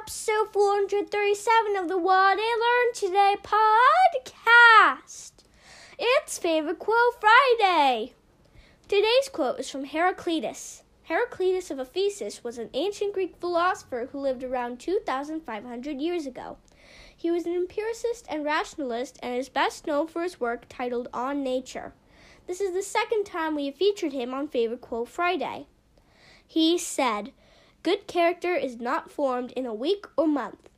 Episode 437 of the What I Learned Today podcast. It's Favorite Quote Friday. Today's quote is from Heraclitus. Heraclitus of Ephesus was an ancient Greek philosopher who lived around 2,500 years ago. He was an empiricist and rationalist and is best known for his work titled On Nature. This is the second time we have featured him on Favorite Quote Friday. He said, Good character is not formed in a week or month.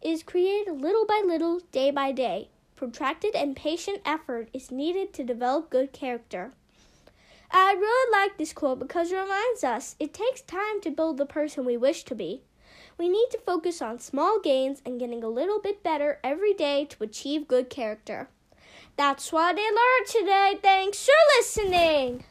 It is created little by little, day by day. Protracted and patient effort is needed to develop good character. I really like this quote because it reminds us it takes time to build the person we wish to be. We need to focus on small gains and getting a little bit better every day to achieve good character. That's what I learned today. Thanks for listening.